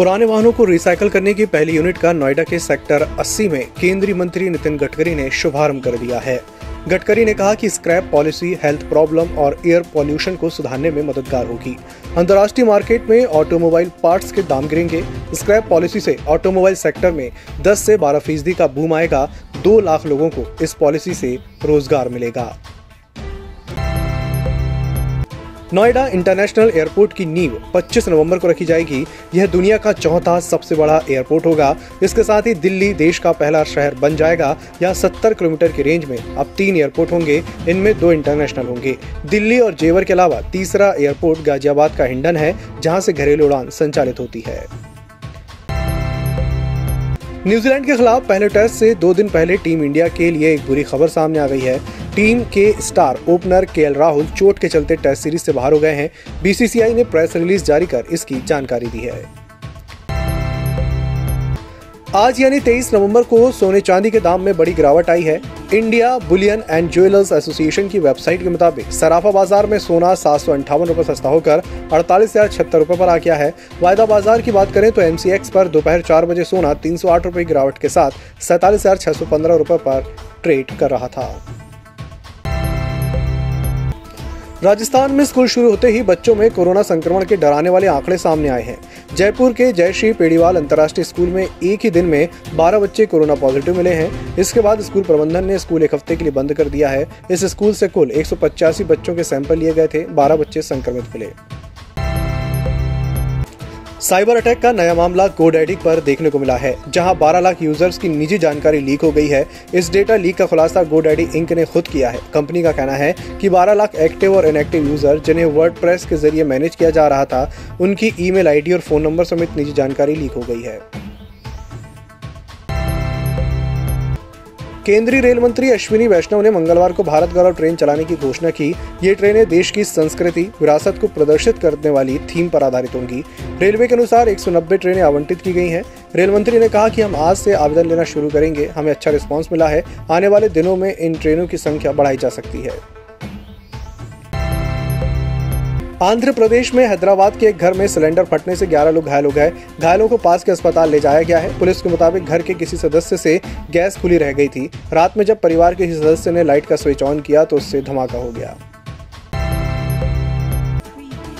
पुराने वाहनों को रिसाइकल करने की पहली यूनिट का नोएडा के सेक्टर 80 में केंद्रीय मंत्री नितिन गडकरी ने शुभारंभ कर दिया है। गडकरी ने कहा कि स्क्रैप पॉलिसी हेल्थ प्रॉब्लम और एयर पॉल्यूशन को सुधारने में मददगार होगी। अंतर्राष्ट्रीय मार्केट में ऑटोमोबाइल पार्ट्स के दाम गिरेंगे। स्क्रैप पॉलिसी से ऑटोमोबाइल सेक्टर में 10 से 12 फ़ीसदी का बूम आएगा। दो लाख लोगों को इस पॉलिसी से रोज़गार मिलेगा। नोएडा इंटरनेशनल एयरपोर्ट की नींव 25 नवंबर को रखी जाएगी। यह दुनिया का चौथा सबसे बड़ा एयरपोर्ट होगा। इसके साथ ही दिल्ली देश का पहला शहर बन जाएगा यहाँ 70 किलोमीटर की रेंज में अब तीन एयरपोर्ट होंगे। इनमें दो इंटरनेशनल होंगे। दिल्ली और जेवर के अलावा तीसरा एयरपोर्ट गाजियाबाद का हिंडन है, जहाँ से घरेलू उड़ान संचालित होती है। न्यूजीलैंड के खिलाफ पहले टेस्ट से दो दिन पहले टीम इंडिया के लिए एक बुरी खबर सामने आ गई है। टीम के स्टार ओपनर के राहुल चोट के चलते टेस्ट सीरीज़ से बाहर हो गए हैं। बीसीसीआई ने प्रेस रिलीज़ जारी कर इसकी जानकारी दी है। आज यानी 23 नवंबर को सोने चांदी के दाम में बड़ी गिरावट आई है। India bullion and jewellers association की वेबसाइट के मुताबिक सराफा बाज़ार में सोना सात सौ अंठावन रुपए सस्ता होकर अड़तालीस हज़ार छहत्तर रुपए पर आ गया है। वायदा बाज़ार की बात करें तो एमसीएक्स पर दोपहर चार बजे सोना तीन सौ आठ रुपए गिरावट के साथ सैतालीस हज़ार छह सौ पंद्रह रुपए पर ट्रेड कर रहा था। राजस्थान में स्कूल शुरू होते ही बच्चों में कोरोना संक्रमण के डराने वाले आंकड़े सामने आए हैं। जयपुर के जयश्री पेड़ीवाल अंतर्राष्ट्रीय स्कूल में एक ही दिन में 12 बच्चे कोरोना पॉजिटिव मिले हैं। इसके बाद स्कूल प्रबंधन ने स्कूल एक हफ़्ते के लिए बंद कर दिया है। इस स्कूल से कुल एक सौ पचासी बच्चों के सैंपल लिए गए थे। बारह बच्चे संक्रमित मिले। साइबर अटैक का नया मामला गोडैडी पर देखने को मिला है, जहाँ 12 लाख यूज़र्स की निजी जानकारी लीक हो गई है। इस डेटा लीक का खुलासा गोडैडी इंक ने खुद किया है। कंपनी का कहना है कि 12 लाख एक्टिव और इनएक्टिव यूज़र, जिन्हें वर्ड के ज़रिए मैनेज किया जा रहा था, उनकी ईमेल आईडी और फ़ोन नंबर समेत निजी जानकारी लीक हो गई है। केंद्रीय रेल मंत्री अश्विनी वैष्णव ने मंगलवार को भारत गौरव ट्रेन चलाने की घोषणा की। ये ट्रेनें देश की संस्कृति, विरासत को प्रदर्शित करने वाली थीम पर आधारित होंगी। रेलवे के अनुसार 190 ट्रेनें आवंटित की गई हैं। रेल मंत्री ने कहा कि हम आज से आवेदन लेना शुरू करेंगे। हमें अच्छा रिस्पॉन्स मिला है। आने वाले दिनों में इन ट्रेनों की संख्या बढ़ाई जा सकती है। आंध्र प्रदेश में हैदराबाद के एक घर में सिलेंडर फटने से 11 लोग घायल हो गए। घायलों को पास के अस्पताल ले जाया गया है। पुलिस के मुताबिक घर के किसी सदस्य से गैस खुली रह गई थी। रात में जब परिवार के किसी सदस्य ने लाइट का स्विच ऑन किया तो उससे धमाका हो गया।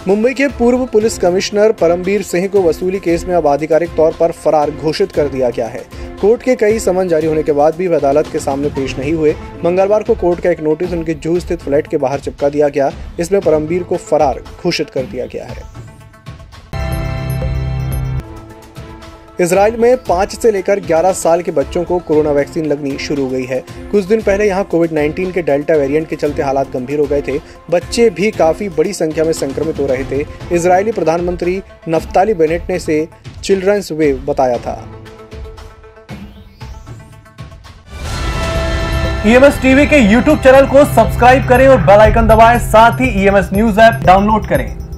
मुंबई के पूर्व पुलिस कमिश्नर परमबीर सिंह को वसूली केस में अब आधिकारिक तौर पर फरार घोषित कर दिया गया है। कोर्ट के कई समन जारी होने के बाद भी वह अदालत के सामने पेश नहीं हुए। मंगलवार को कोर्ट का एक नोटिस उनके जूह स्थित फ्लैट के बाहर चिपका दिया गया इसमें परमबीर को फरार घोषित कर दिया गया है। इसराइल में पाँच से लेकर 11 साल के बच्चों को कोरोना वैक्सीन लगनी शुरू हो गई है। कुछ दिन पहले यहाँ कोविड 19 के डेल्टा वेरिएंट के चलते हालात गंभीर हो गए थे। बच्चे भी काफ़ी बड़ी संख्या में संक्रमित हो रहे थे। इसराइली प्रधानमंत्री नफ्ताली बेनेट ने इसे चिल्ड्रंस वेव बताया था। ईएमएस टीवी के यूट्यूब चैनल को सब्सक्राइब करें और बेल आइकन दबाएँ। साथ ही ईएमएस न्यूज़ ऐप डाउनलोड करें।